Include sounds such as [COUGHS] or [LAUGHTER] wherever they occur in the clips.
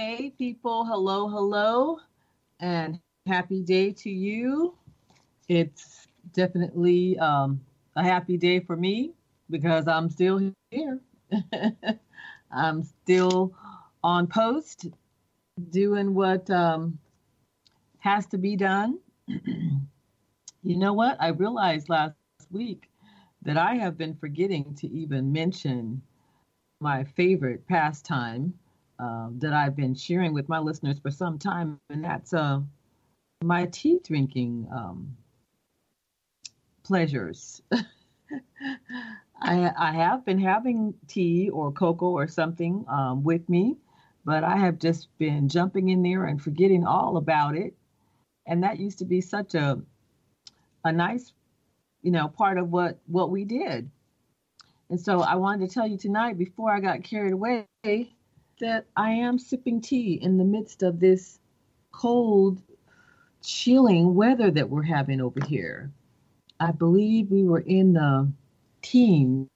Hey, people. Hello, hello, and happy day to you. It's definitely um, a happy day for me because I'm still here. [LAUGHS] I'm still on post doing what um, has to be done. [CLEARS THROAT] you know what? I realized last week that I have been forgetting to even mention my favorite pastime uh, that I've been sharing with my listeners for some time, and that's uh, my tea drinking um, pleasures. [LAUGHS] I, I have been having tea or cocoa or something um, with me, but I have just been jumping in there and forgetting all about it. And that used to be such a a nice, you know, part of what what we did. And so I wanted to tell you tonight, before I got carried away, that I am sipping tea in the midst of this cold, chilling weather that we're having over here. I believe we were in the teens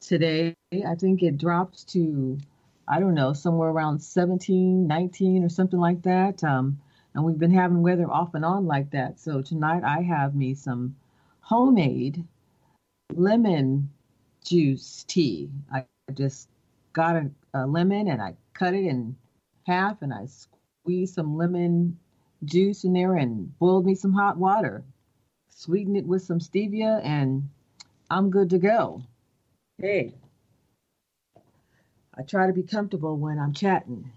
today. I think it dropped to, I don't know, somewhere around 17, 19 or something like that. Um, and we've been having weather off and on like that. So tonight I have me some homemade lemon juice tea. I just got a, a lemon and I cut it in half and I squeezed some lemon juice in there and boiled me some hot water sweeten it with some stevia, and I'm good to go. Hey, I try to be comfortable when I'm chatting.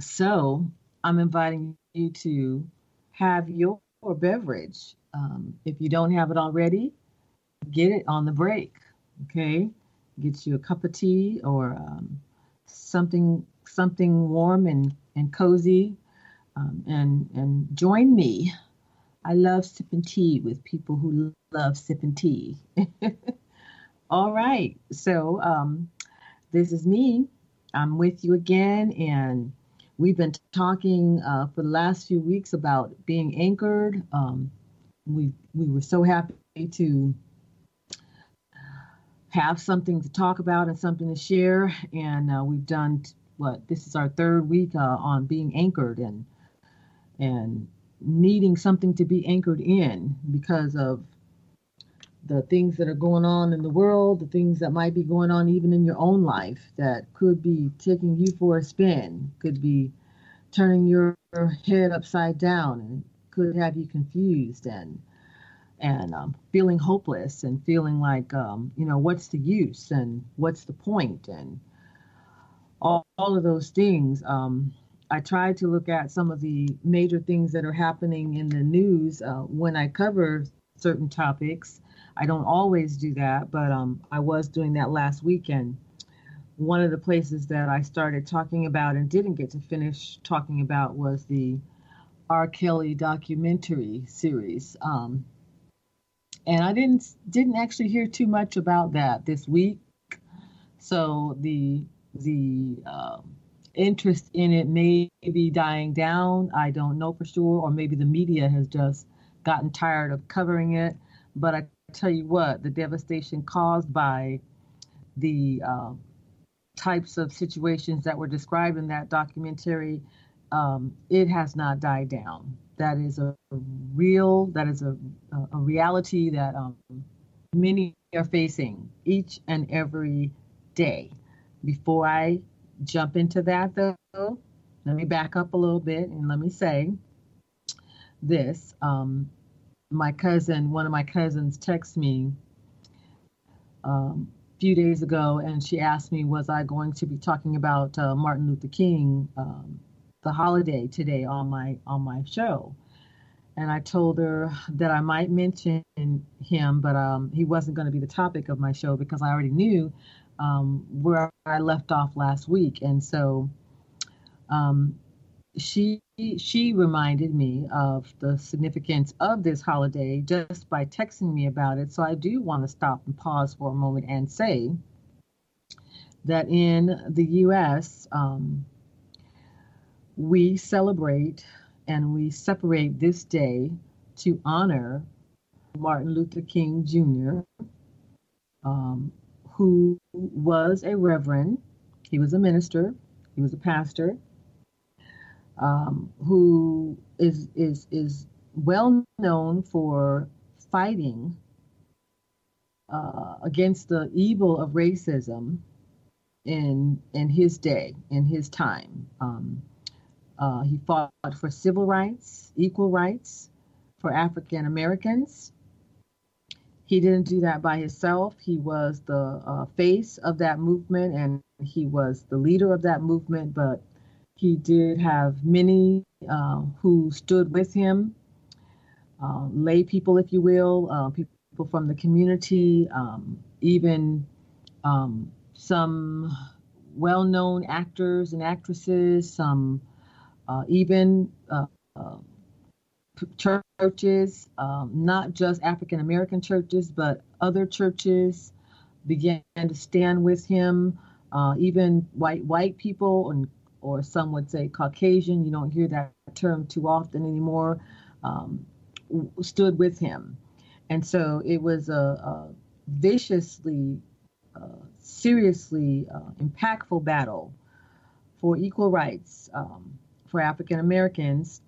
So I'm inviting you to have your beverage. Um, if you don't have it already, get it on the break. Okay, get you a cup of tea or um, something something warm and and cozy, um, and and join me I love sipping tea with people who love sipping tea. [LAUGHS] All right. So, um, this is me. I'm with you again, and we've been talking uh, for the last few weeks about being anchored. Um, we we were so happy to have something to talk about and something to share, and uh, we've done what this is our third week uh, on being anchored and and needing something to be anchored in because of the things that are going on in the world, the things that might be going on even in your own life that could be taking you for a spin, could be turning your head upside down and could have you confused and and um, feeling hopeless and feeling like um, you know what's the use and what's the point and all, all of those things um, I try to look at some of the major things that are happening in the news uh, when I cover certain topics. I don't always do that, but um, I was doing that last weekend. One of the places that I started talking about and didn't get to finish talking about was the R. Kelly documentary series. Um, and I didn't didn't actually hear too much about that this week. So the the um, interest in it may be dying down. I don't know for sure, or maybe the media has just gotten tired of covering it. But I tell you what, the devastation caused by the uh, types of situations that were described in that documentary, um, it has not died down. That is a real, that is a, a reality that um, many are facing each and every day. Before I jump into that though, let me back up a little bit and let me say this. Um, my cousin, one of my cousins, texted me um, a few days ago, and she asked me, was I going to be talking about uh, Martin Luther King, um, the holiday today on my on my show? And I told her that I might mention him, but um, he wasn't going to be the topic of my show because I already knew um, where I left off last week, and so um, she she reminded me of the significance of this holiday just by texting me about it. So I do want to stop and pause for a moment and say that in the U.S. Um, we celebrate and we separate this day to honor Martin Luther King Jr., um, who was a reverend, he was a minister, he was a pastor, um, who is is is well known for fighting uh, against the evil of racism in in his day, in his time. Um, uh, he fought for civil rights, equal rights for African Americans. He didn't do that by himself. He was the uh, face of that movement and he was the leader of that movement, but he did have many uh, who stood with him, uh, lay people, if you will, uh, people from the community, um, even um, some well known actors and actresses, some uh, even uh, uh, churches, um, not just African American churches, but other churches began to stand with him. even white white people and or some would say Caucasian, you don't hear that term too often anymore, um, stood with him. And so it was a, a viciously, uh, seriously uh, impactful battle for equal rights um, for African Americans.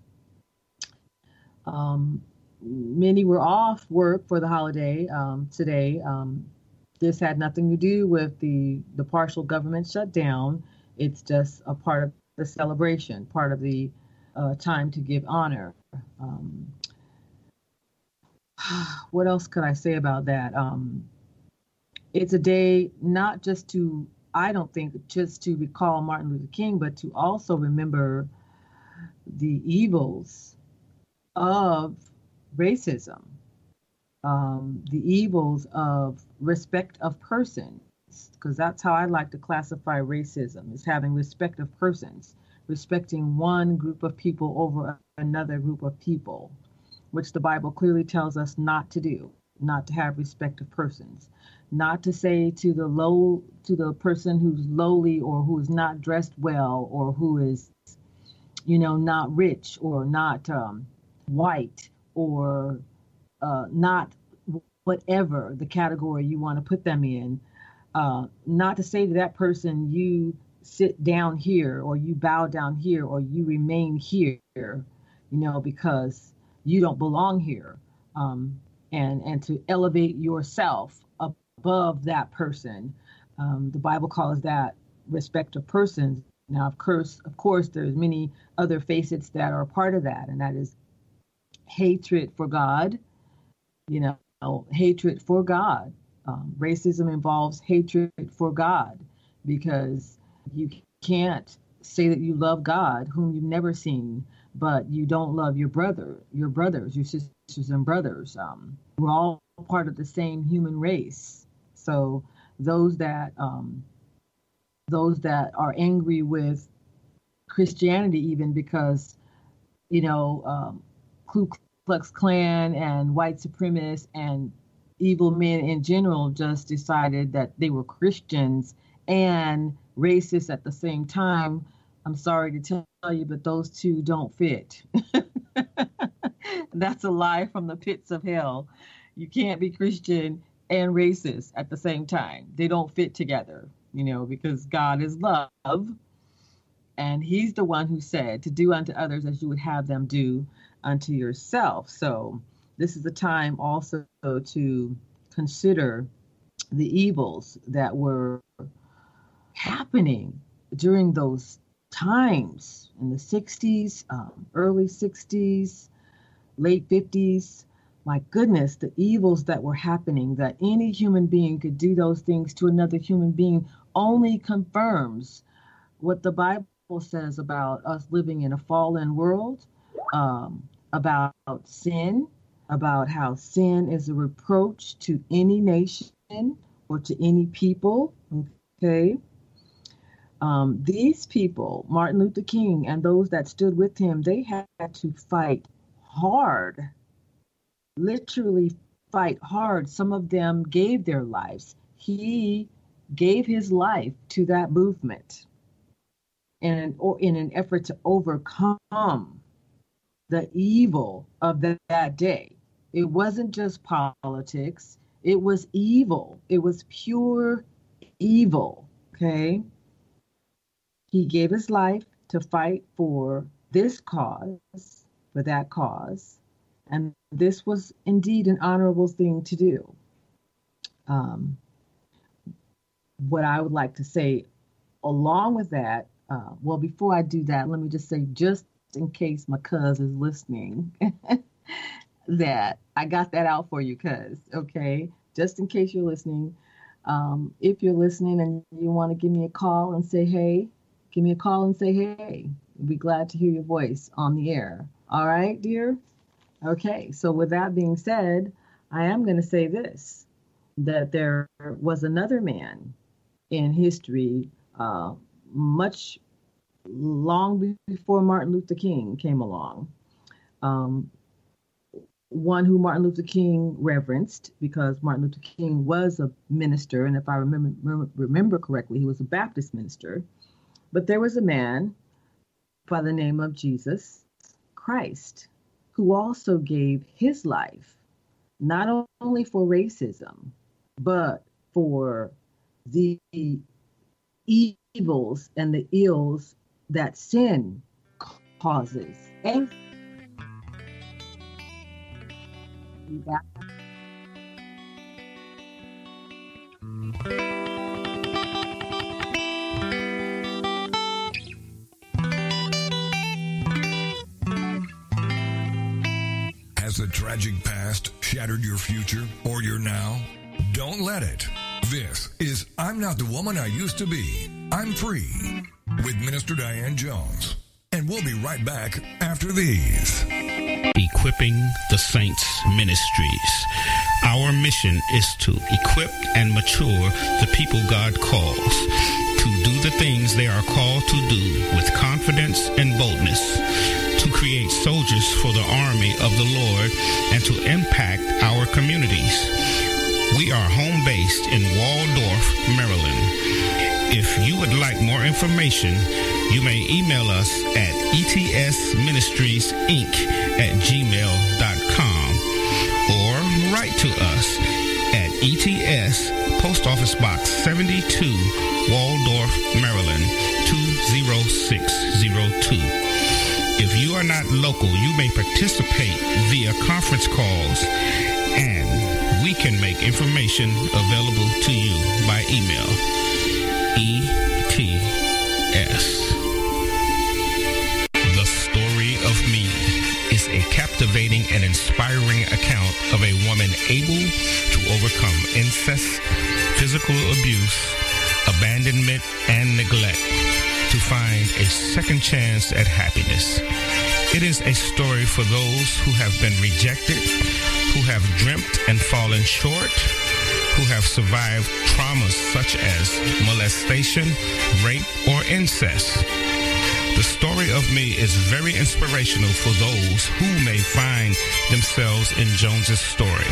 Um, many were off work for the holiday um, today. Um, this had nothing to do with the, the partial government shutdown. It's just a part of the celebration, part of the uh, time to give honor. Um, [SIGHS] what else could I say about that? Um, it's a day not just to, I don't think, just to recall Martin Luther King, but to also remember the evils of racism, um, the evils of respect of persons, because that's how I like to classify racism is having respect of persons, respecting one group of people over another group of people, which the Bible clearly tells us not to do, not to have respect of persons, not to say to the low to the person who's lowly or who is not dressed well or who is you know not rich or not um, white or uh, not whatever the category you want to put them in uh, not to say to that person, you sit down here or you bow down here or you remain here, you know, because you don't belong here. Um, and, and to elevate yourself above that person. Um, the Bible calls that respect of persons. Now, of course, of course, there's many other facets that are part of that, and that is hatred for God, you know, hatred for God, um, racism involves hatred for God because you can't say that you love God, whom you've never seen, but you don't love your brother, your brothers, your sisters and brothers. Um, we're all part of the same human race. So those that um, those that are angry with Christianity, even because you know um, Ku Klux Klan and white supremacists and evil men in general just decided that they were Christians and racist at the same time. I'm sorry to tell you, but those two don't fit. [LAUGHS] That's a lie from the pits of hell. You can't be Christian and racist at the same time. They don't fit together, you know, because God is love. And He's the one who said to do unto others as you would have them do unto yourself. So, this is a time also to consider the evils that were happening during those times in the 60s, um, early 60s, late 50s. my goodness, the evils that were happening, that any human being could do those things to another human being only confirms what the Bible says about us living in a fallen world, um, about sin, about how sin is a reproach to any nation or to any people. Okay. Um, these people, Martin Luther King and those that stood with him, they had to fight hard literally fight hard. Some of them gave their lives. He gave his life to that movement and or in an effort to overcome the evil of that, that day. It wasn't just politics, it was evil. It was pure evil. Okay. He gave his life to fight for this cause, for that cause. And this was indeed an honorable thing to do. Um, what I would like to say along with that, uh, well, before I do that, let me just say, just in case my cuz is listening, [LAUGHS] that I got that out for you, cuz, okay? Just in case you're listening. Um, if you're listening and you want to give me a call and say, hey, give me a call and say, hey, I'd be glad to hear your voice on the air. All right, dear? Okay, so with that being said, I am going to say this that there was another man in history, uh, much long before Martin Luther King came along. Um, one who Martin Luther King reverenced because Martin Luther King was a minister, and if I remember remember correctly, he was a Baptist minister. But there was a man by the name of Jesus Christ who also gave his life not only for racism, but for the evils and the ills that sin causes. Has the tragic past shattered your future or your now? Don't let it. This is I'm Not the Woman I Used to Be. I'm Free with Minister Diane Jones. And we'll be right back after these. Equipping the Saints Ministries. Our mission is to equip and mature the people God calls to do the things they are called to do with confidence and boldness to create soldiers for the army of the Lord and to impact our communities. We are home based in Waldorf, Maryland. If you would like more information, you may email us at etsministriesinc at gmail.com or write to us at ETS Post Office Box 72, Waldorf, Maryland 20602. If you are not local, you may participate via conference calls can make information available to you by email. ETS. The Story of Me is a captivating and inspiring account of a woman able to overcome incest, physical abuse, abandonment, and neglect to find a second chance at happiness. It is a story for those who have been rejected, who have dreamt and fallen short, who have survived traumas such as molestation, rape, or incest. The story of me is very inspirational for those who may find themselves in Jones's story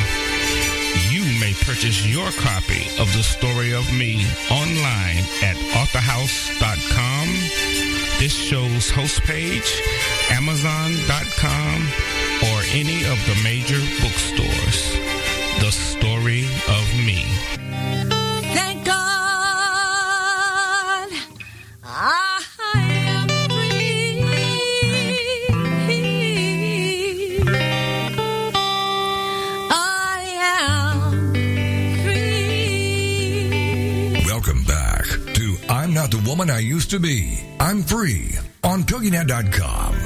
you may purchase your copy of The Story of Me online at authorhouse.com, this show's host page, amazon.com, any of the major bookstores. The Story of Me. Thank God. I am free. I am free. Welcome back to I'm Not the Woman I Used to Be. I'm Free on TogiNet.com.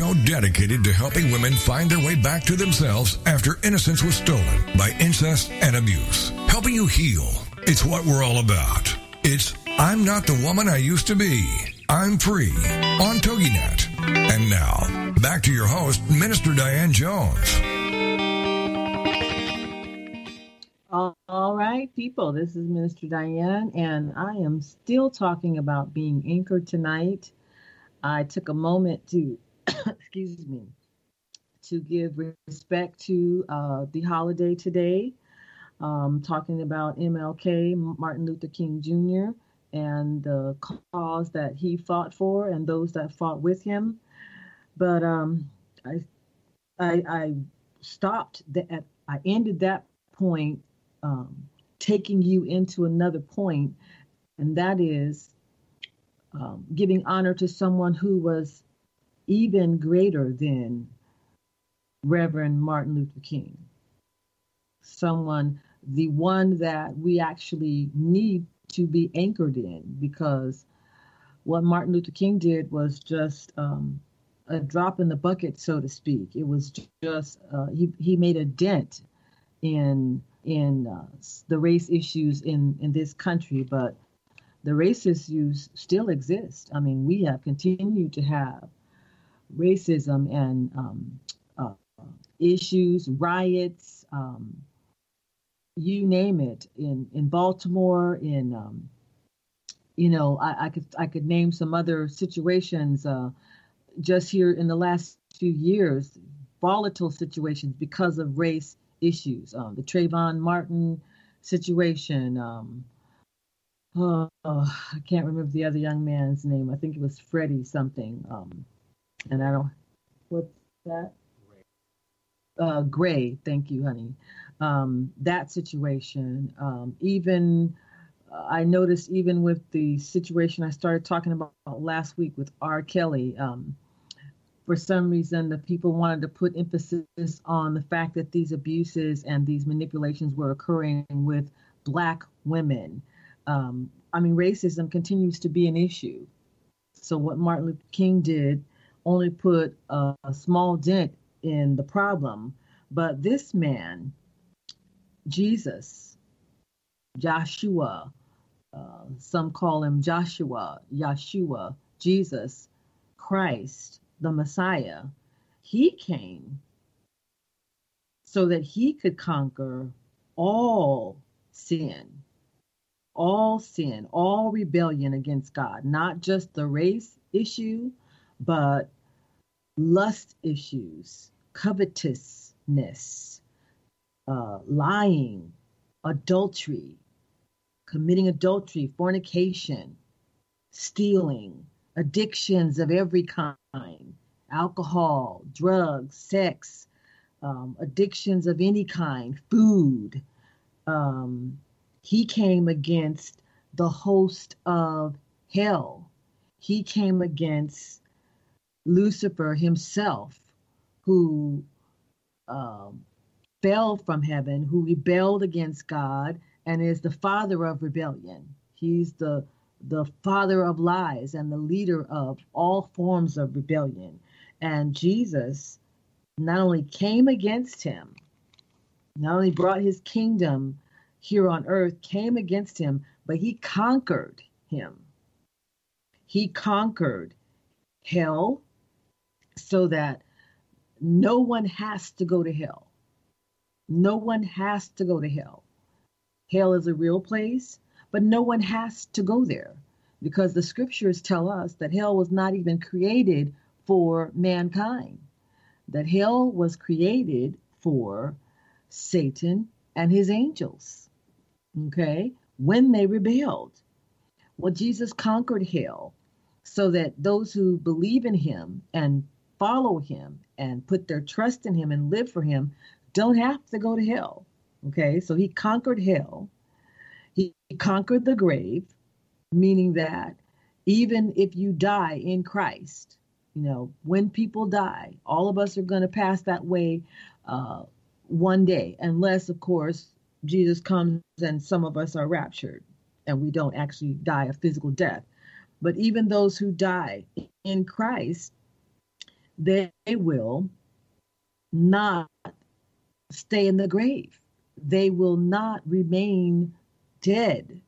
show dedicated to helping women find their way back to themselves after innocence was stolen by incest and abuse. Helping you heal. It's what we're all about. It's I'm not the woman I used to be. I'm free on TogiNet. And now, back to your host, Minister Diane Jones. All right, people, this is Minister Diane, and I am still talking about being anchored tonight. I took a moment to, [COUGHS] excuse me, to give respect to uh, the holiday today, um, talking about MLK, Martin Luther King Jr., and the cause that he fought for and those that fought with him. But um, I, I, I stopped that. I ended that point um, taking you into another point, and that is um, giving honor to someone who was even greater than Reverend Martin Luther King. Someone, the one that we actually need to be anchored in, because what Martin Luther King did was just um, a drop in the bucket, so to speak. It was just uh, he he made a dent in in uh, the race issues in in this country, but the race issues still exist. I mean, we have continued to have racism and um, uh, issues, riots, um, you name it, in in Baltimore, in um, you know, I, I, could I could name some other situations uh, just here in the last few years, volatile situations because of race issues. Um, the Trayvon Martin situation. Oh, oh, I can't remember the other young man's name. I think it was Freddie something. Um, and I don't. What's that? Uh, Gray. Thank you, honey. Um, that situation. Um, even uh, I noticed, even with the situation I started talking about last week with R. Kelly. Um, for some reason, the people wanted to put emphasis on the fact that these abuses and these manipulations were occurring with Black women. Um, I mean, racism continues to be an issue. So, what Martin Luther King did only put a, a small dent in the problem. But this man, Jesus, Joshua, uh, some call him Joshua, Yeshua, Jesus, Christ, the Messiah, he came so that he could conquer all sin, all sin, all rebellion against God, not just the race issue, but lust issues, covetousness, uh, lying, adultery, committing adultery, fornication, stealing, addictions of every kind alcohol, drugs, sex, um, addictions of any kind, food. Um, he came against the host of hell. He came against Lucifer himself, who um, fell from heaven, who rebelled against God, and is the father of rebellion. He's the the father of lies and the leader of all forms of rebellion. And Jesus not only came against him, not only brought his kingdom here on earth, came against him, but he conquered him. He conquered hell so that no one has to go to hell. No one has to go to hell. Hell is a real place. But no one has to go there because the scriptures tell us that hell was not even created for mankind, that hell was created for Satan and his angels. Okay? When they rebelled. Well, Jesus conquered hell so that those who believe in him and follow him and put their trust in him and live for him don't have to go to hell. Okay? So he conquered hell he conquered the grave, meaning that even if you die in Christ, you know, when people die, all of us are going to pass that way uh, one day, unless, of course, Jesus comes and some of us are raptured and we don't actually die a physical death. But even those who die in Christ, they will not stay in the grave. They will not remain dead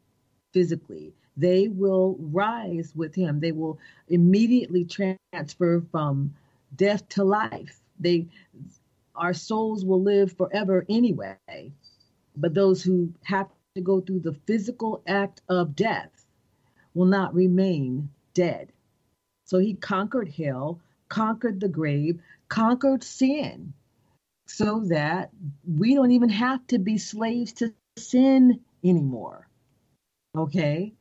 physically. They will rise with him. They will immediately transfer from death to life. They our souls will live forever anyway. But those who have to go through the physical act of death will not remain dead. So he conquered hell, conquered the grave, conquered sin, so that we don't even have to be slaves to sin anymore. Okay?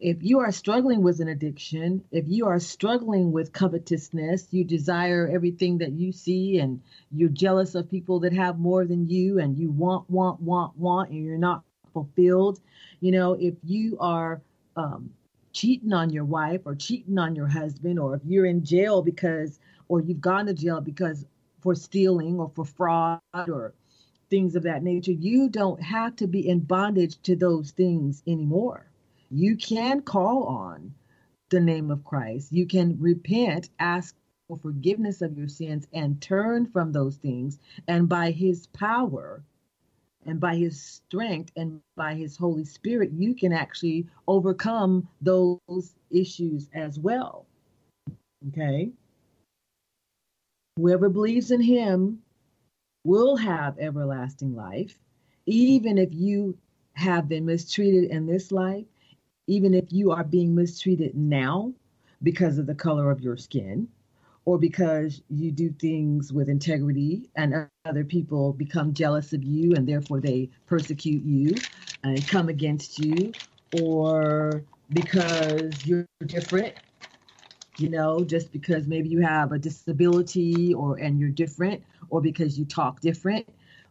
If you are struggling with an addiction, if you are struggling with covetousness, you desire everything that you see and you're jealous of people that have more than you and you want, want, want, want, and you're not fulfilled. You know, if you are um, cheating on your wife or cheating on your husband, or if you're in jail because, or you've gone to jail because for stealing or for fraud or things of that nature, you don't have to be in bondage to those things anymore. You can call on the name of Christ. You can repent, ask for forgiveness of your sins, and turn from those things. And by his power, and by his strength and by his holy spirit you can actually overcome those issues as well. Okay? Whoever believes in him will have everlasting life. Even if you have been mistreated in this life even if you are being mistreated now because of the color of your skin or because you do things with integrity and other people become jealous of you and therefore they persecute you and come against you or because you're different you know just because maybe you have a disability or and you're different or because you talk different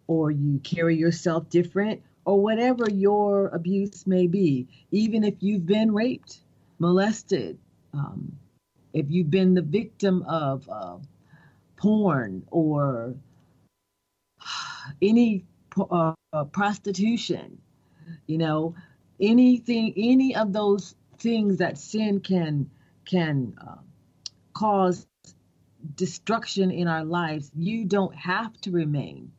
or you carry yourself different or whatever your abuse may be. Even if you've been raped molested um, if you've been the victim of uh, porn or any uh, prostitution, you know, anything, any of those things that sin can can uh, cause destruction in our lives, you don't have to remain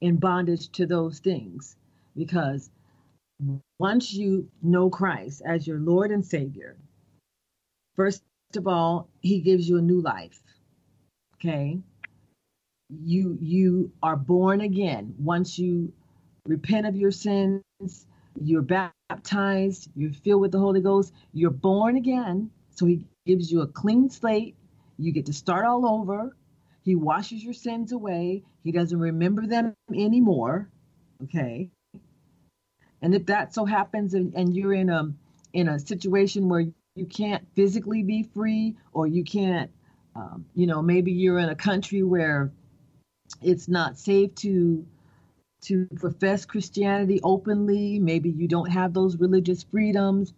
in bondage to those things because once you know Christ as your Lord and Savior, first of all, he gives you a new life. Okay? You you are born again. Once you repent of your sins, you're baptized, you're filled with the Holy Ghost, you're born again. So he gives you a clean slate. You get to start all over. He washes your sins away. He doesn't remember them anymore. Okay? And if that so happens and, and you're in a in a situation where you can't physically be free or you can't um, you know maybe you're in a country where it's not safe to to profess christianity openly. Maybe you don't have those religious freedoms.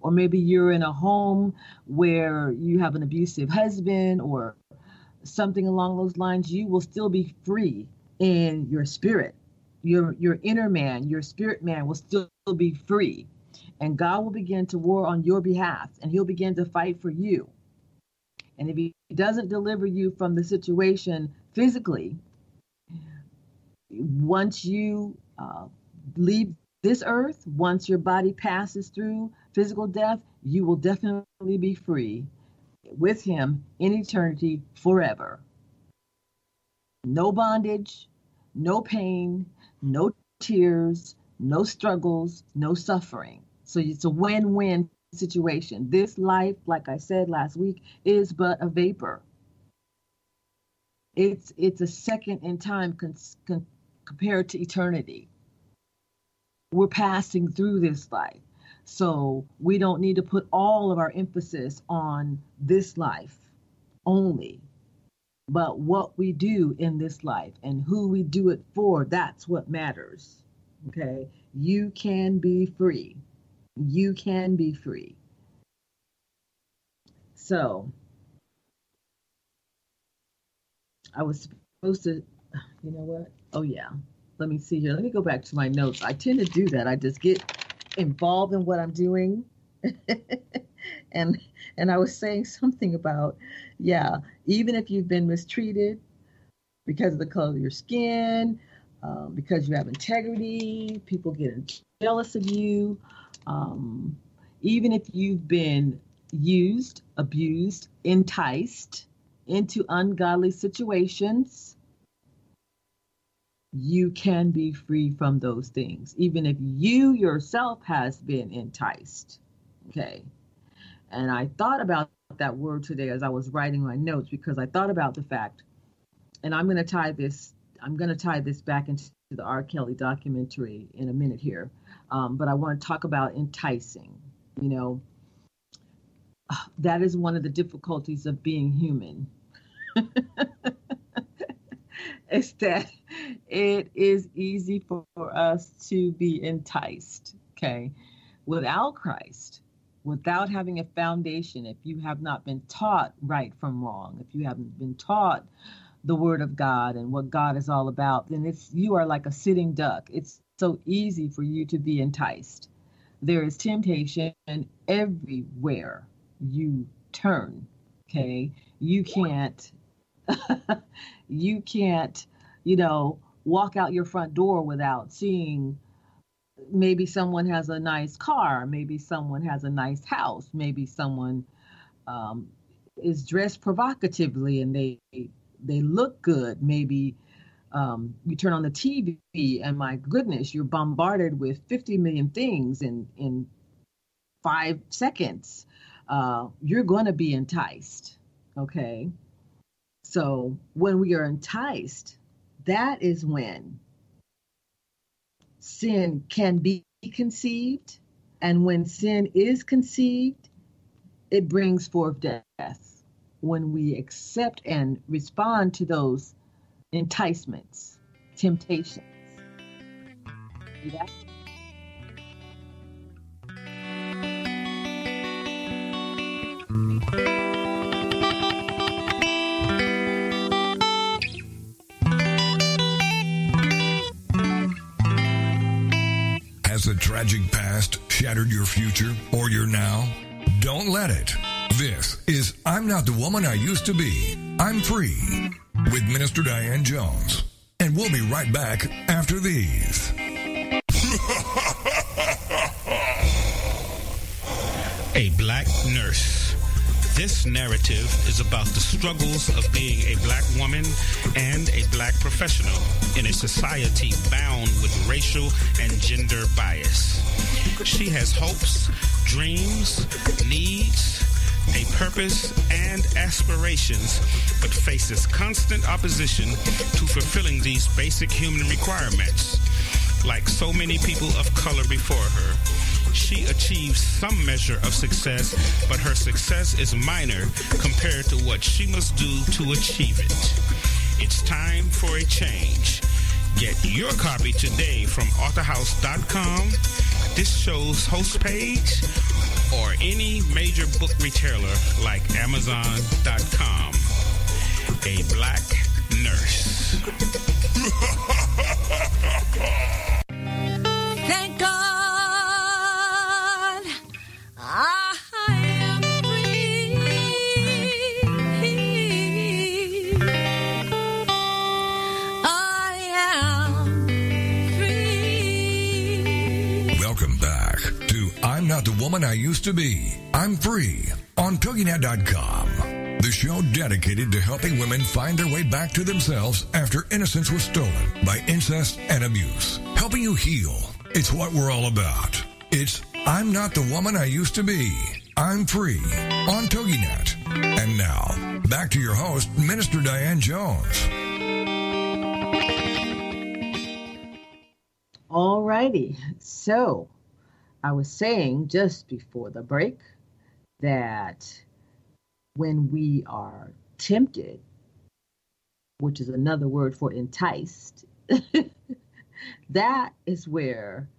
Or maybe you're in a home where you have an abusive husband or something along those lines. You will still be free in your spirit. Your your inner man your spirit man will still be free and God will begin to war on your behalf and he'll begin to fight for you. And if he doesn't deliver you from the situation physically, once you uh, leave this earth, once your body passes through physical death, you will definitely be free with him in eternity forever. No bondage, no pain, no tears, no struggles, no suffering. So it's a win win situation. This life, like I said last week, is but a vapor. It's it's a second in time con- con- compared to eternity. We're passing through this life. So we don't need to put all of our emphasis on this life only, but what we do in this life and who we do it for, that's what matters. Okay? You can be free you can be free. So, I was supposed to, you know what? Oh, yeah. Let me see here. Let me go back to my notes. I tend to do that. I just get involved in what I'm doing. [LAUGHS] and and I was saying something about, yeah, even if you've been mistreated because of the color of your skin, um, because you have integrity, people get jealous of you. Um, even if you've been used, abused, enticed into ungodly situations, you can be free from those things, even if you yourself has been enticed. Okay. And I thought about that word today as I was writing my notes because I thought about the fact, and I'm going to tie this, I'm going to tie this back into the R. Kelly documentary in a minute here. Um, but I want to talk about enticing. You know, that is one of the difficulties of being human. [LAUGHS] is that it is easy for us to be enticed, okay? Without Christ, without having a foundation, if you have not been taught right from wrong, if you haven't been taught the word of God and what God is all about, then it's you are like a sitting duck. It's so easy for you to be enticed. There is temptation everywhere you turn. Okay. You can't [LAUGHS] you can't, you know, walk out your front door without seeing maybe someone has a nice car, maybe someone has a nice house, maybe someone um, is dressed provocatively and they they look good. Maybe um, you turn on the TV and my goodness, you're bombarded with 50 million things in in five seconds. Uh, you're going to be enticed. Okay. So when we are enticed, that is when sin can be conceived. And when sin is conceived, it brings forth death. When we accept and respond to those enticements, temptations. Has the tragic past shattered your future or your now? Don't let it. This is I'm Not the Woman I Used to Be. I'm Free with Minister Diane Jones. And we'll be right back after these. [LAUGHS] A black nurse. This narrative is about the struggles of being a black woman and a black professional in a society bound with racial and gender bias. She has hopes, dreams, needs, a purpose, and aspirations, but faces constant opposition to fulfilling these basic human requirements. Like so many people of color before her, she achieves some measure of success, but her success is minor compared to what she must do to achieve it. It's time for a change. Get your copy today from authorhouse.com, this show's host page, or any major book retailer like amazon.com. A black nurse. [LAUGHS] Used to Be. I'm Free on TogiNet.com. The show dedicated to helping women find their way back to themselves after innocence was stolen by incest and abuse. Helping you heal. It's what we're all about. It's I'm Not the Woman I Used to Be. I'm Free on TogiNet. And now, back to your host, Minister Diane Jones. All righty. So I was saying just before the break that when we are tempted, which is another word for enticed, [LAUGHS] that is where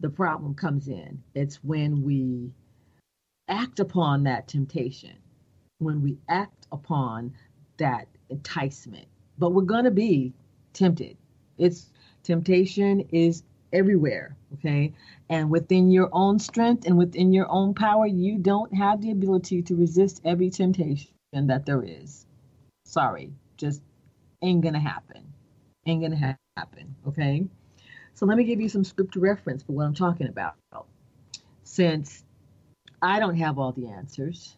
the problem comes in. It's when we act upon that temptation, when we act upon that enticement. But we're going to be tempted. It's temptation is everywhere. Okay. And within your own strength and within your own power, you don't have the ability to resist every temptation that there is. Sorry, just ain't gonna happen. Ain't gonna ha- happen. Okay. So let me give you some scripture reference for what I'm talking about. Since I don't have all the answers,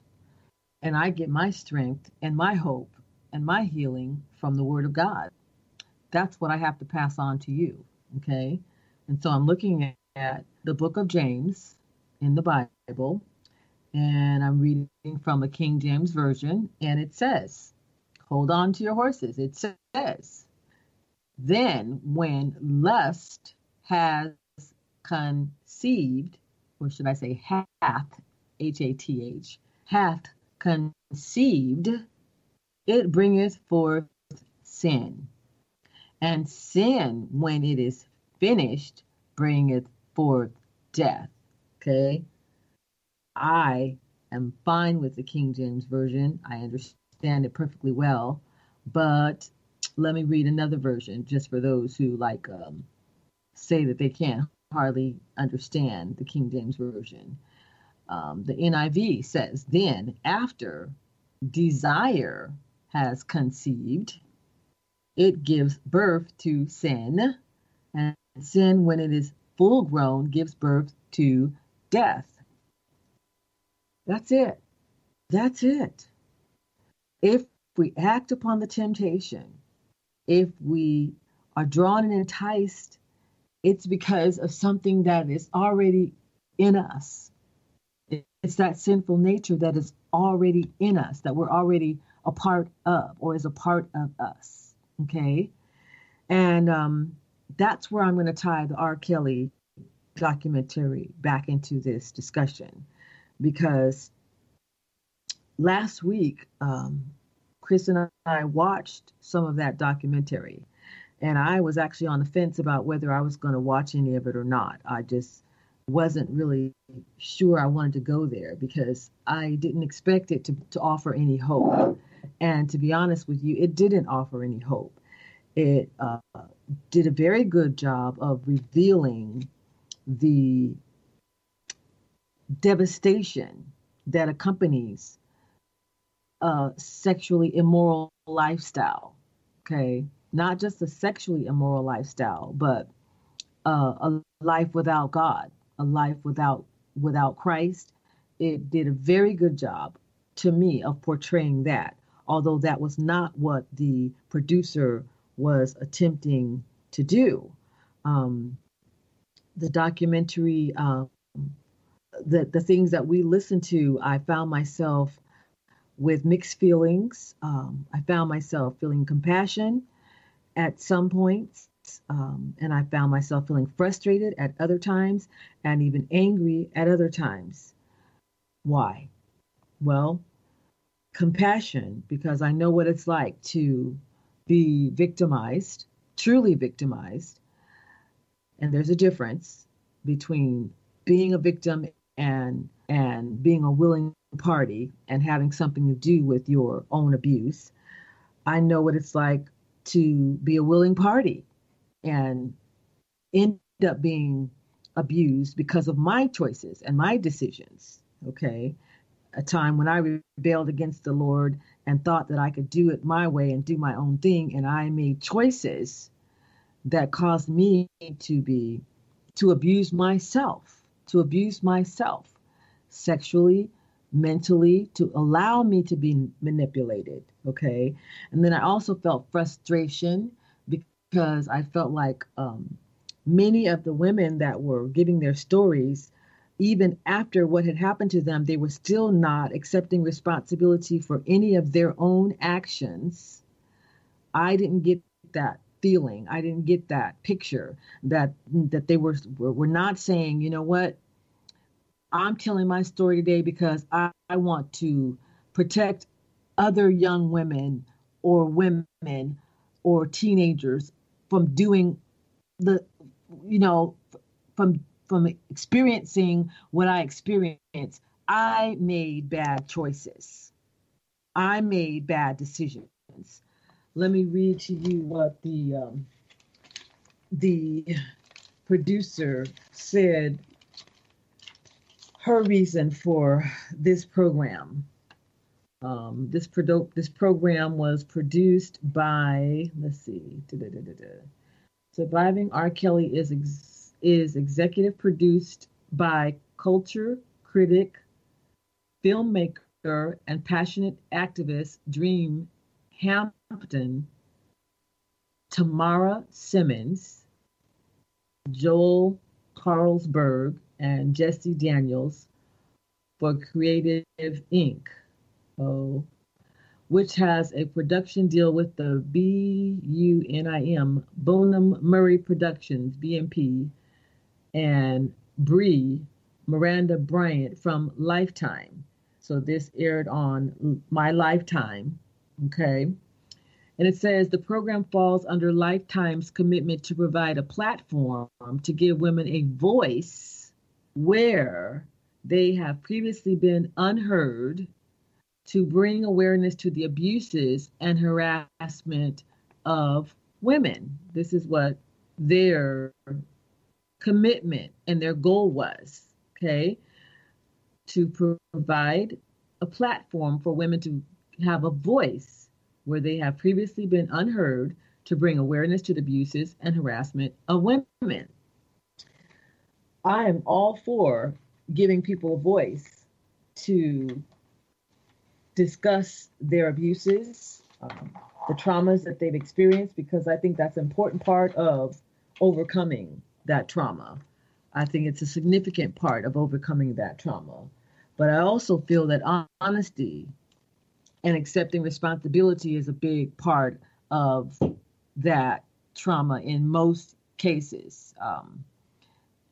and I get my strength and my hope and my healing from the Word of God. That's what I have to pass on to you. Okay. And so I'm looking at the book of James in the Bible, and I'm reading from the King James Version, and it says, Hold on to your horses. It says, Then when lust has conceived, or should I say hath, H A T H, hath conceived, it bringeth forth sin. And sin, when it is finished, bringeth forth death. Okay? I am fine with the King James Version. I understand it perfectly well. But let me read another version just for those who like um, say that they can't hardly understand the King James Version. Um, the NIV says, Then after desire has conceived, it gives birth to sin, and sin, when it is full grown, gives birth to death. That's it. That's it. If we act upon the temptation, if we are drawn and enticed, it's because of something that is already in us. It's that sinful nature that is already in us, that we're already a part of, or is a part of us. Okay. And um, that's where I'm going to tie the R. Kelly documentary back into this discussion because last week, um, Chris and I watched some of that documentary, and I was actually on the fence about whether I was going to watch any of it or not. I just wasn't really sure I wanted to go there because I didn't expect it to, to offer any hope. And to be honest with you, it didn't offer any hope. It uh, did a very good job of revealing the devastation that accompanies a sexually immoral lifestyle. Okay, not just a sexually immoral lifestyle, but uh, a life without God, a life without without Christ. It did a very good job, to me, of portraying that. Although that was not what the producer was attempting to do. Um, the documentary, um, the the things that we listened to, I found myself with mixed feelings. Um, I found myself feeling compassion at some points, um, and I found myself feeling frustrated at other times, and even angry at other times. Why? Well, compassion, because I know what it's like to be victimized, truly victimized, and there's a difference between being a victim and and being a willing party and having something to do with your own abuse. I know what it's like to be a willing party and end up being abused because of my choices and my decisions. Okay. A time when I rebelled against the Lord and thought that I could do it my way and do my own thing. And I made choices that caused me to be, to abuse myself, to abuse myself sexually, mentally, to allow me to be manipulated. Okay. And then I also felt frustration because I felt like um, many of the women that were giving their stories, even after what had happened to them, they were still not accepting responsibility for any of their own actions. I didn't get that feeling. I didn't get that picture that that they were were not saying, you know what, I'm telling my story today because I, I want to protect other young women or women or teenagers from doing the you know from from experiencing what I experienced. I made bad choices. I made bad decisions. Let me read to you what the um, the producer said her reason for this program. Um, this produ- this program was produced by let's see, da-da-da-da-da. Surviving R. Kelly is ex- is executive produced by culture critic, filmmaker, and passionate activist Dream Hampton, Tamara Simmons, Joel Karsberg, and Jesse Daniels for Kreativ Inc. Oh, which has a production deal with the BUNIM Bonham Murray Productions BMP and Brie Miranda Bryant from Lifetime. So this aired on my Lifetime, okay? And it says the program falls under Lifetime's commitment to provide a platform to give women a voice where they have previously been unheard, to bring awareness to the abuses and harassment of women. This is what their commitment and their goal was, okay? To provide a platform for women to have a voice where they have previously been unheard to bring awareness to the abuses and harassment of women. I am all for giving people a voice to discuss their abuses, um, the traumas that they've experienced, because I think that's an important part of overcoming that trauma. I think it's a significant part of overcoming that trauma. But I also feel that honesty and accepting responsibility is a big part of that trauma in most cases. Um,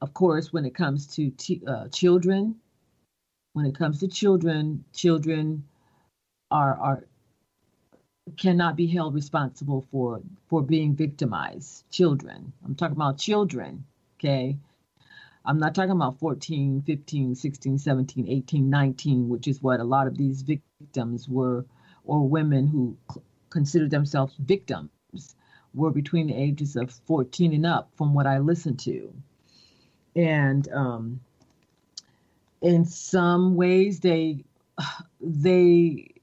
of course, when it comes to t- uh, children, when it comes to children, children are are cannot be held responsible for for being victimized. Children, I'm talking about children. Okay, I'm not talking about 14, 15, 16, 17, 18, 19, which is what a lot of these victims were, or women who considered themselves victims were between the ages of 14 and up, from what I listened to. And um, in some ways, they they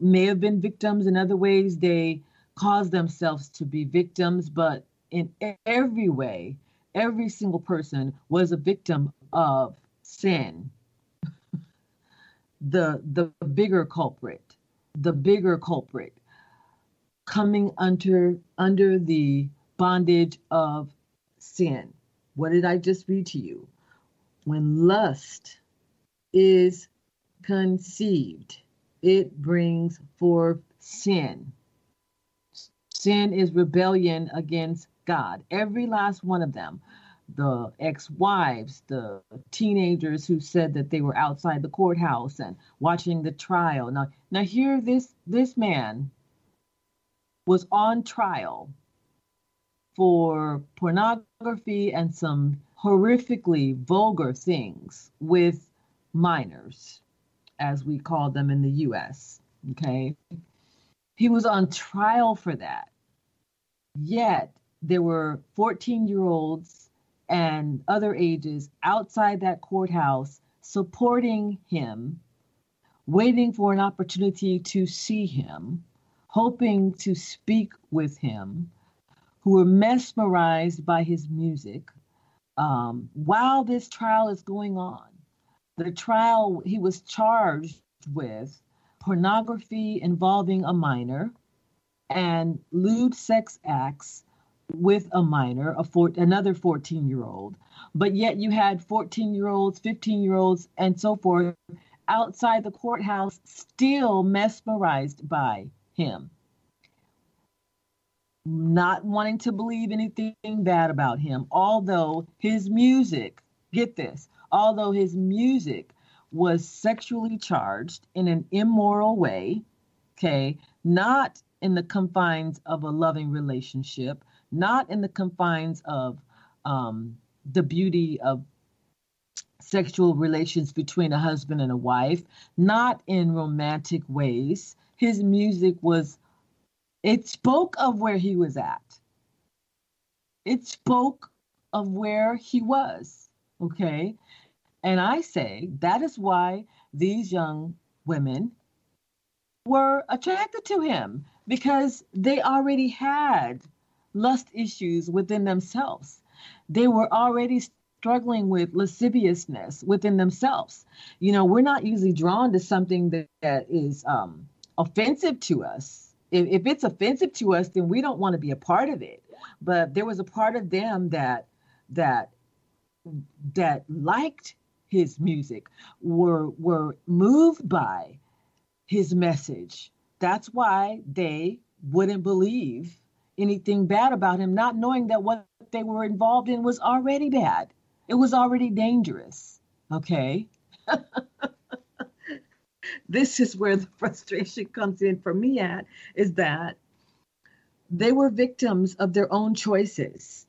may have been victims. In other ways, they caused themselves to be victims. But in every way, every single person was a victim of sin. [LAUGHS] the the bigger culprit, the bigger culprit, coming under under the bondage of sin. What did I just read to you? When lust is conceived, it brings forth sin. Sin is rebellion against God. Every last one of them. The ex wives, the teenagers who said that they were outside the courthouse and watching the trial. Now, now here this this man was on trial for pornography and some horrifically vulgar things with minors, as we call them in the US. Okay. He was on trial for that. Yet there were 14 year olds and other ages outside that courthouse supporting him, waiting for an opportunity to see him, hoping to speak with him, who were mesmerized by his music. Um, while this trial is going on, the trial he was charged with pornography involving a minor and lewd sex acts with a minor, a four, another 14 year old. But yet you had 14 year olds, 15 year olds, and so forth outside the courthouse still mesmerized by him. Not wanting to believe anything bad about him, although his music, get this, although his music was sexually charged in an immoral way, okay, not in the confines of a loving relationship, not in the confines of um, the beauty of sexual relations between a husband and a wife, not in romantic ways. His music was, it spoke of where he was at. It spoke of where he was. Okay. And I say that is why these young women were attracted to him because they already had lust issues within themselves. They were already struggling with lasciviousness within themselves. You know, we're not usually drawn to something that, that is um, offensive to us. If, if it's offensive to us, then we don't want to be a part of it. But there was a part of them that that that liked his music, were were moved by his message. That's why they wouldn't believe anything bad about him, not knowing that what they were involved in was already bad. It was already dangerous. Okay. [LAUGHS] this is where the frustration comes in for me at is that they were victims of their own choices.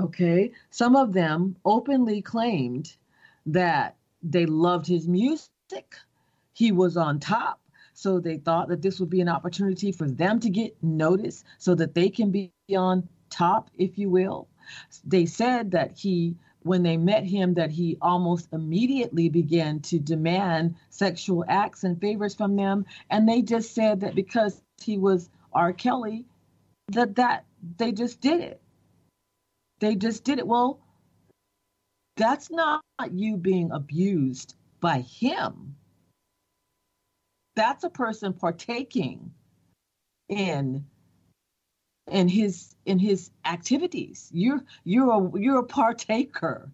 Okay. Some of them openly claimed that they loved his music. He was on top. So they thought that this would be an opportunity for them to get noticed so that they can be on top, if you will. They said that he, when they met him, that he almost immediately began to demand sexual acts and favors from them. And they just said that because he was R. Kelly, that that they just did it. They just did it. Well, that's not you being abused by him. That's a person partaking in in his in his activities. You're you're a you're a partaker,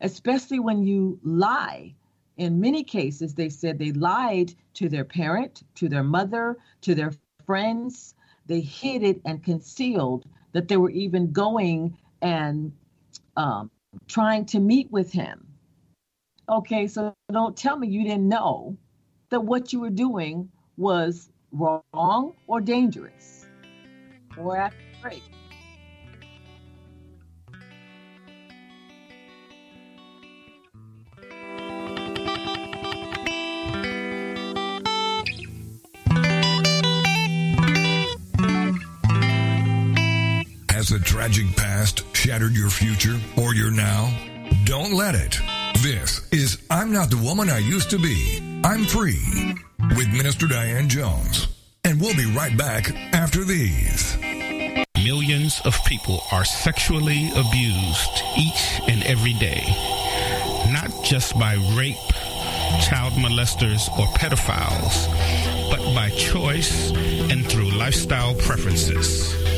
especially when you lie. In many cases, they said they lied to their parent, to their mother, to their friends. They hid it and concealed that they were even going and um, trying to meet with him. Okay, so don't tell me you didn't know that what you were doing was wrong or dangerous or after break. Has the tragic past shattered your future or your now? Don't let it. This is I'm Not the Woman I Used to Be. I'm Free with Minister Diane Jones. And we'll be right back after these. Millions of people are sexually abused each and every day, not just by rape, child molesters, or pedophiles, but by choice and through lifestyle preferences.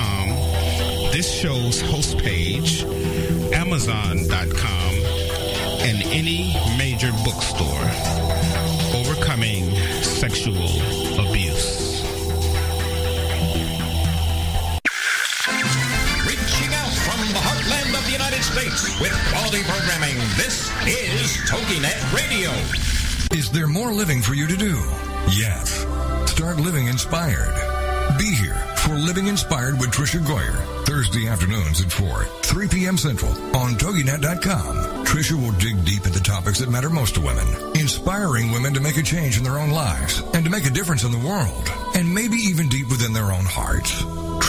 this show's host page, amazon.com, and any major bookstore. Overcoming Sexual Abuse. Reaching out from the heartland of the United States with quality programming, this is TogiNet Radio. Is there more living for you to do? Yes. Start living inspired. Be here for Living Inspired with Tricia Goyer, Thursday afternoons at 4, 3 p.m. Central on TogiNet.com. Tricia will dig deep into the topics that matter most to women, inspiring women to make a change in their own lives and to make a difference in the world, and maybe even deep within their own hearts.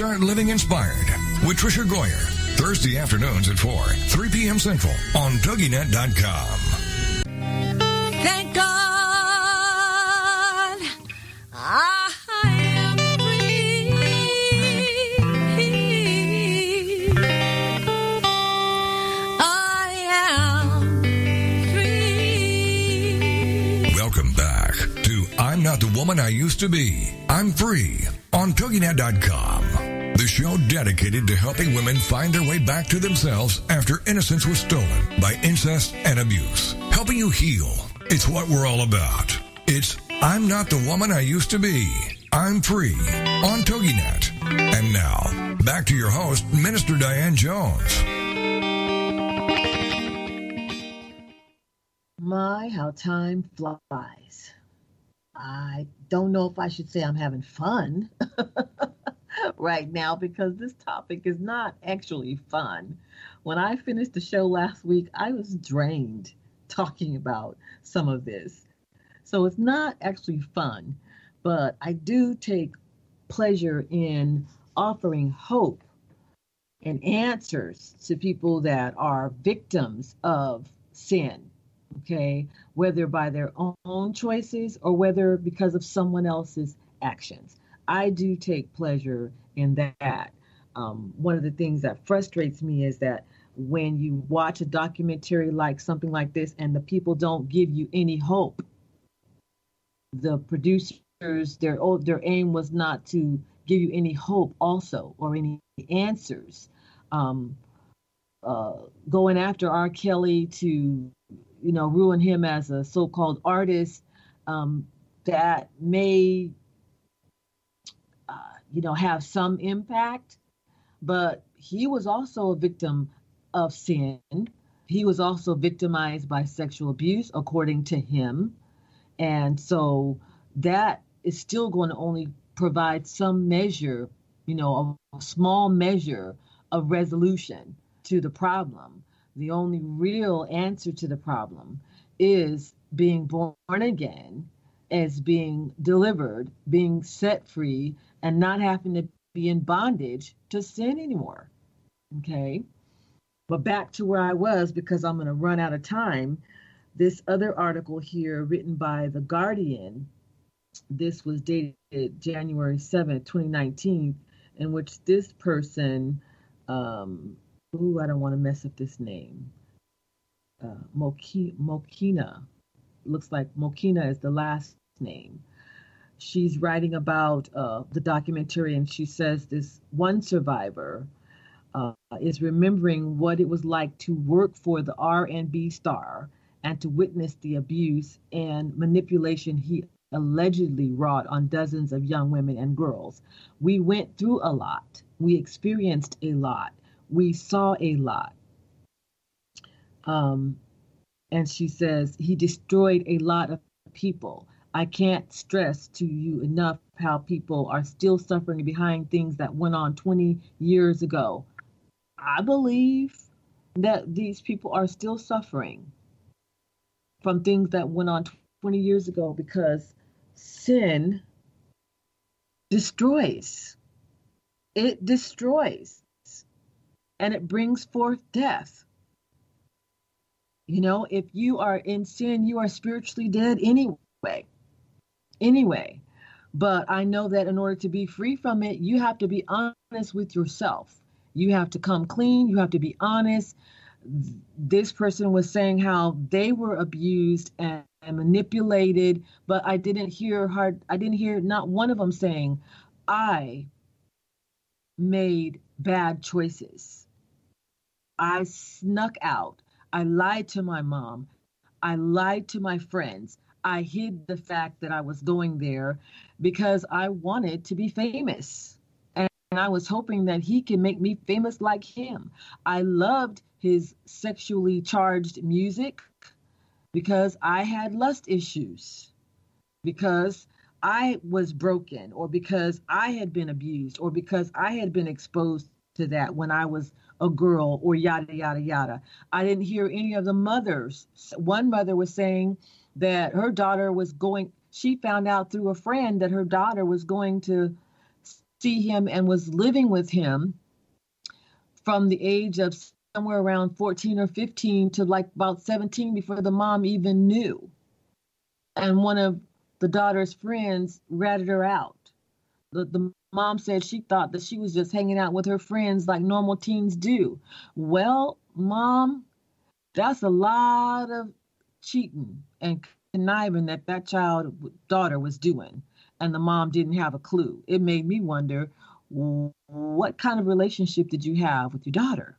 Start living inspired with Tricia Goyer. Thursday afternoons at 4, 3 p.m. Central on TogiNet.com. Thank God. I am free. I am free. Welcome back to I'm Not the Woman I Used to Be. I'm Free on TogiNet.com. The show dedicated to helping women find their way back to themselves after innocence was stolen by incest and abuse. Helping you heal. It's what we're all about. It's I'm not the woman I used to be. I'm free on TogiNet. And now, back to your host, Minister Diane Jones. My, how time flies. I don't know if I should say I'm having fun [LAUGHS] right now because this topic is not actually fun. When I finished the show last week, I was drained talking about some of this. So it's not actually fun, but I do take pleasure in offering hope and answers to people that are victims of sin okay, whether by their own choices or whether because of someone else's actions. I do take pleasure in that. Um, one of the things that frustrates me is that when you watch a documentary like something like this and the people don't give you any hope, the producers, their their aim was not to give you any hope also or any answers. Um, uh, going after R. Kelly to you know, ruin him as a so-called artist um, that may, you know, have some impact. But he was also a victim of sin. He was also victimized by sexual abuse, according to him. And so that is still going to only provide some measure, you know, a, a small measure of resolution to the problem the only real answer to the problem is being born again as being delivered, being set free, and not having to be in bondage to sin anymore. Okay. But back to where I was because I'm going to run out of time. This other article here, written by The Guardian, this was dated January 7th, 2019, in which this person um, Ooh, I don't want to mess up this name. Uh, Moki, Mokina. Looks like Mokina is the last name. She's writing about uh, the documentary, and she says this one survivor uh, is remembering what it was like to work for the R&B star and to witness the abuse and manipulation he allegedly wrought on dozens of young women and girls. We went through a lot. We experienced a lot we saw a lot. Um, and she says, he destroyed a lot of people. I can't stress to you enough how people are still suffering behind things that went on 20 years ago. I believe that these people are still suffering from things that went on 20 years ago because sin destroys. It destroys and it brings forth death. You know, if you are in sin, you are spiritually dead anyway. Anyway. But I know that in order to be free from it, you have to be honest with yourself. You have to come clean. You have to be honest. This person was saying how they were abused and, and manipulated, but I didn't hear hard. I didn't hear not one of them saying, I made bad choices. I snuck out. I lied to my mom. I lied to my friends. I hid the fact that I was going there because I wanted to be famous. And I was hoping that he can make me famous like him. I loved his sexually charged music because I had lust issues, because I was broken, or because I had been abused, or because I had been exposed to that when I was a girl or yada, yada, yada. I didn't hear any of the mothers. One mother was saying that her daughter was going, she found out through a friend that her daughter was going to see him and was living with him from the age of somewhere around 14 or 15 to like about 17 before the mom even knew. And one of the daughter's friends ratted her out. The, the mom said she thought that she was just hanging out with her friends like normal teens do. Well, mom, that's a lot of cheating and conniving that that child daughter was doing. and the mom didn't have a clue. It made me wonder what kind of relationship did you have with your daughter?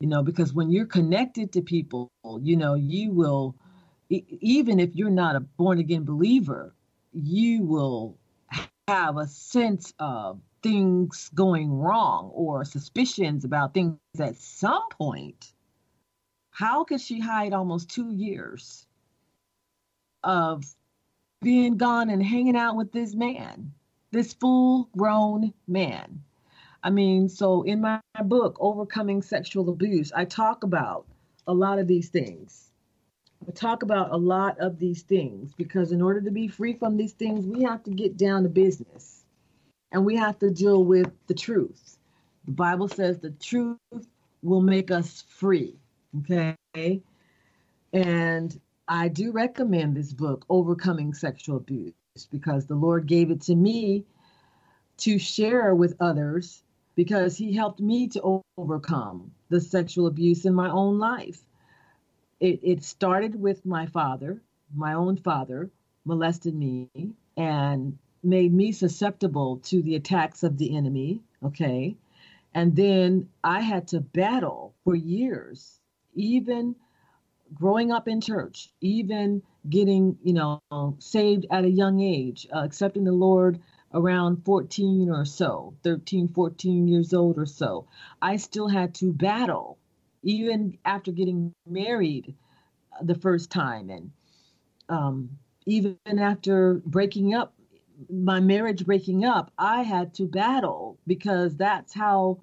You know, because when you're connected to people, you know, you will, even if you're not a born again believer, you will have a sense of things going wrong or suspicions about things at some point. How could she hide almost two years of being gone and hanging out with this man, this full grown man? I mean, so in my book, Overcoming Sexual Abuse, I talk about a lot of these things. I talk about a lot of these things because in order to be free from these things, we have to get down to business and we have to deal with the truth. The Bible says the truth will make us free. Okay. And I do recommend this book, Overcoming Sexual Abuse, because the Lord gave it to me to share with others because He helped me to overcome the sexual abuse in my own life. It, it started with my father, my own father, molested me and made me susceptible to the attacks of the enemy. Okay. And then I had to battle for years, even growing up in church, even getting, you know, saved at a young age, uh, accepting the Lord around 14 or so, 13, 14 years old or so. I still had to battle, even after getting married the first time. And um, even after breaking up my marriage breaking up, I had to battle because that's how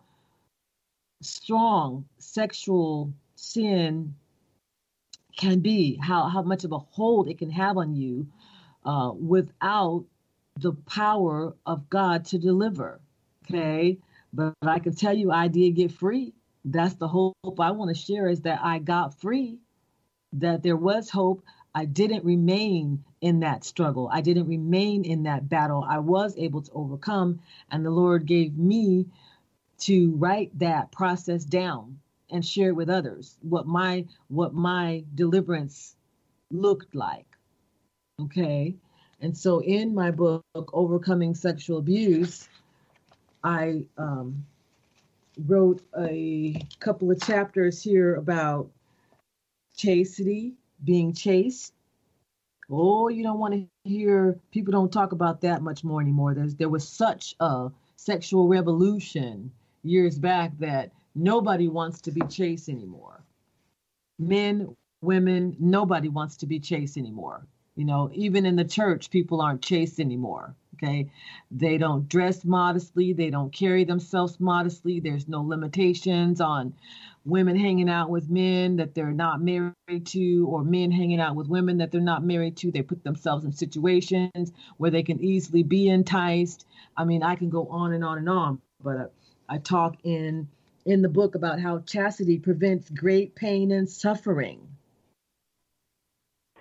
strong sexual sin can be, how, how much of a hold it can have on you uh, without the power of God to deliver. Okay. But I can tell you, I did get free. That's the hope I want to share is that I got free, that there was hope. I didn't remain in that struggle. I didn't remain in that battle. I was able to overcome, and the Lord gave me to write that process down and share it with others what my what my deliverance looked like. Okay? And so in my book Overcoming Sexual Abuse, I um, wrote a couple of chapters here about chastity, being chaste, Oh, you don't want to hear people don't talk about that much more anymore. There's there was such a sexual revolution years back that nobody wants to be chaste anymore. Men, women, nobody wants to be chaste anymore. You know, even in the church, people aren't chaste anymore. Okay. They don't dress modestly. They don't carry themselves modestly. There's no limitations on women hanging out with men that they're not married to, or men hanging out with women that they're not married to. They put themselves in situations where they can easily be enticed. I mean, I can go on and on and on, but uh, I talk in in the book about how chastity prevents great pain and suffering.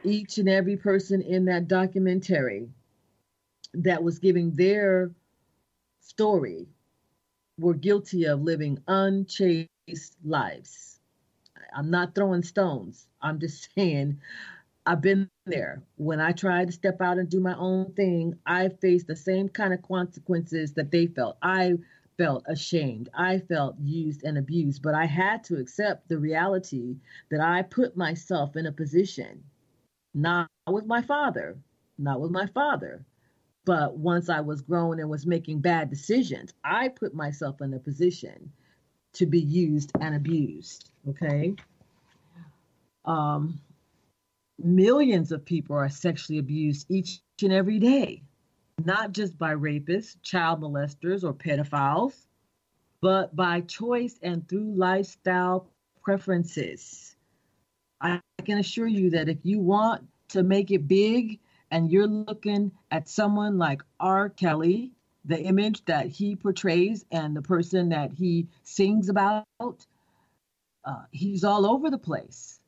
Each and every person in that documentary that was giving their story were guilty of living unchaste lives. I'm not throwing stones. I'm just [LAUGHS] saying I've been there. When I tried to step out and do my own thing, I faced the same kind of consequences that they felt. I felt ashamed. I felt used and abused, but I had to accept the reality that I put myself in a position, not with my father, not with my father, but once I was grown and was making bad decisions, I put myself in a position to be used and abused. Okay. Um, millions of people are sexually abused each and every day, not just by rapists, child molesters, or pedophiles, but by choice and through lifestyle preferences. I can assure you that if you want to make it big and you're looking at someone like R. Kelly, the image that he portrays and the person that he sings about, uh, he's all over the place.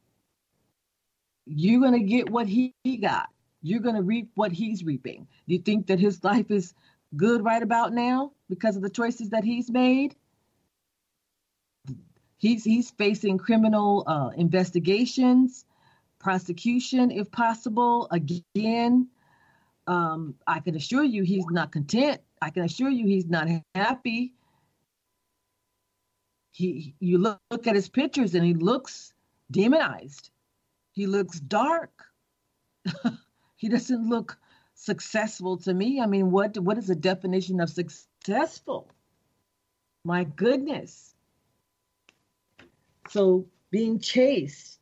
You're going to get what he, he got. You're going to reap what he's reaping. Do you think that his [LAUGHS] life is good right about now because of the choices that he's made? He's he's facing criminal uh, investigations, prosecution if possible. Again, um, I can assure you he's not content. I can assure you he's not happy. He, you look, look at his pictures and he looks demonized. He looks dark. [LAUGHS] he doesn't look successful to me. I mean, what what is the definition of successful? My goodness. So being chaste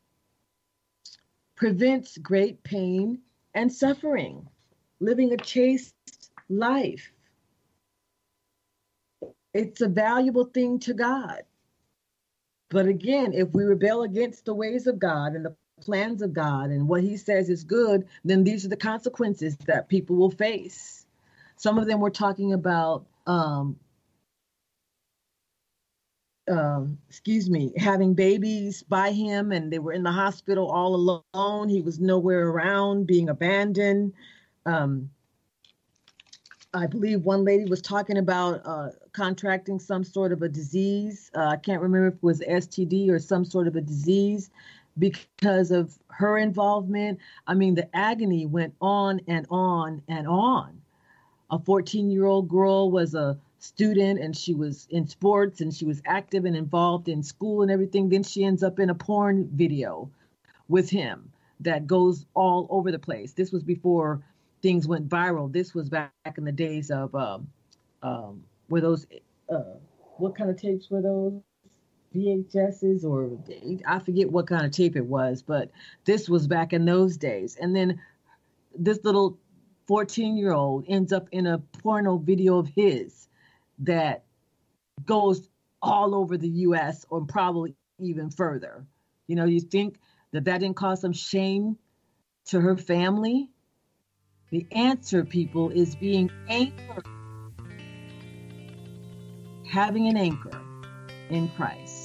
prevents great pain and suffering, living a chaste life. It's a valuable thing to God. But again, if we rebel against the ways of God and the plans of God and what He says is good, then these are the consequences that people will face. Some of them were talking about, um, um, excuse me, having babies by him, and they were in the hospital all alone. He was nowhere around, being abandoned. Um, I believe one lady was talking about uh, contracting some sort of a disease. Uh, I can't remember if it was STD or some sort of a disease because of her involvement. I mean, the agony went on and on and on. A 14 year old girl was a student and she was in sports and she was active and involved in school and everything. Then she ends up in a porn video with him that goes all over the place. This was before things went viral. This was back in the days of um, um, those uh, what kind of tapes were those? VHSs or I forget what kind of tape it was, but this was back in those days. And then this little 14 year old ends up in a porno video of his that goes all over the US or probably even further. You know, you think that that didn't cause some shame to her family? The answer, people, is being anchored, having an anchor in Christ.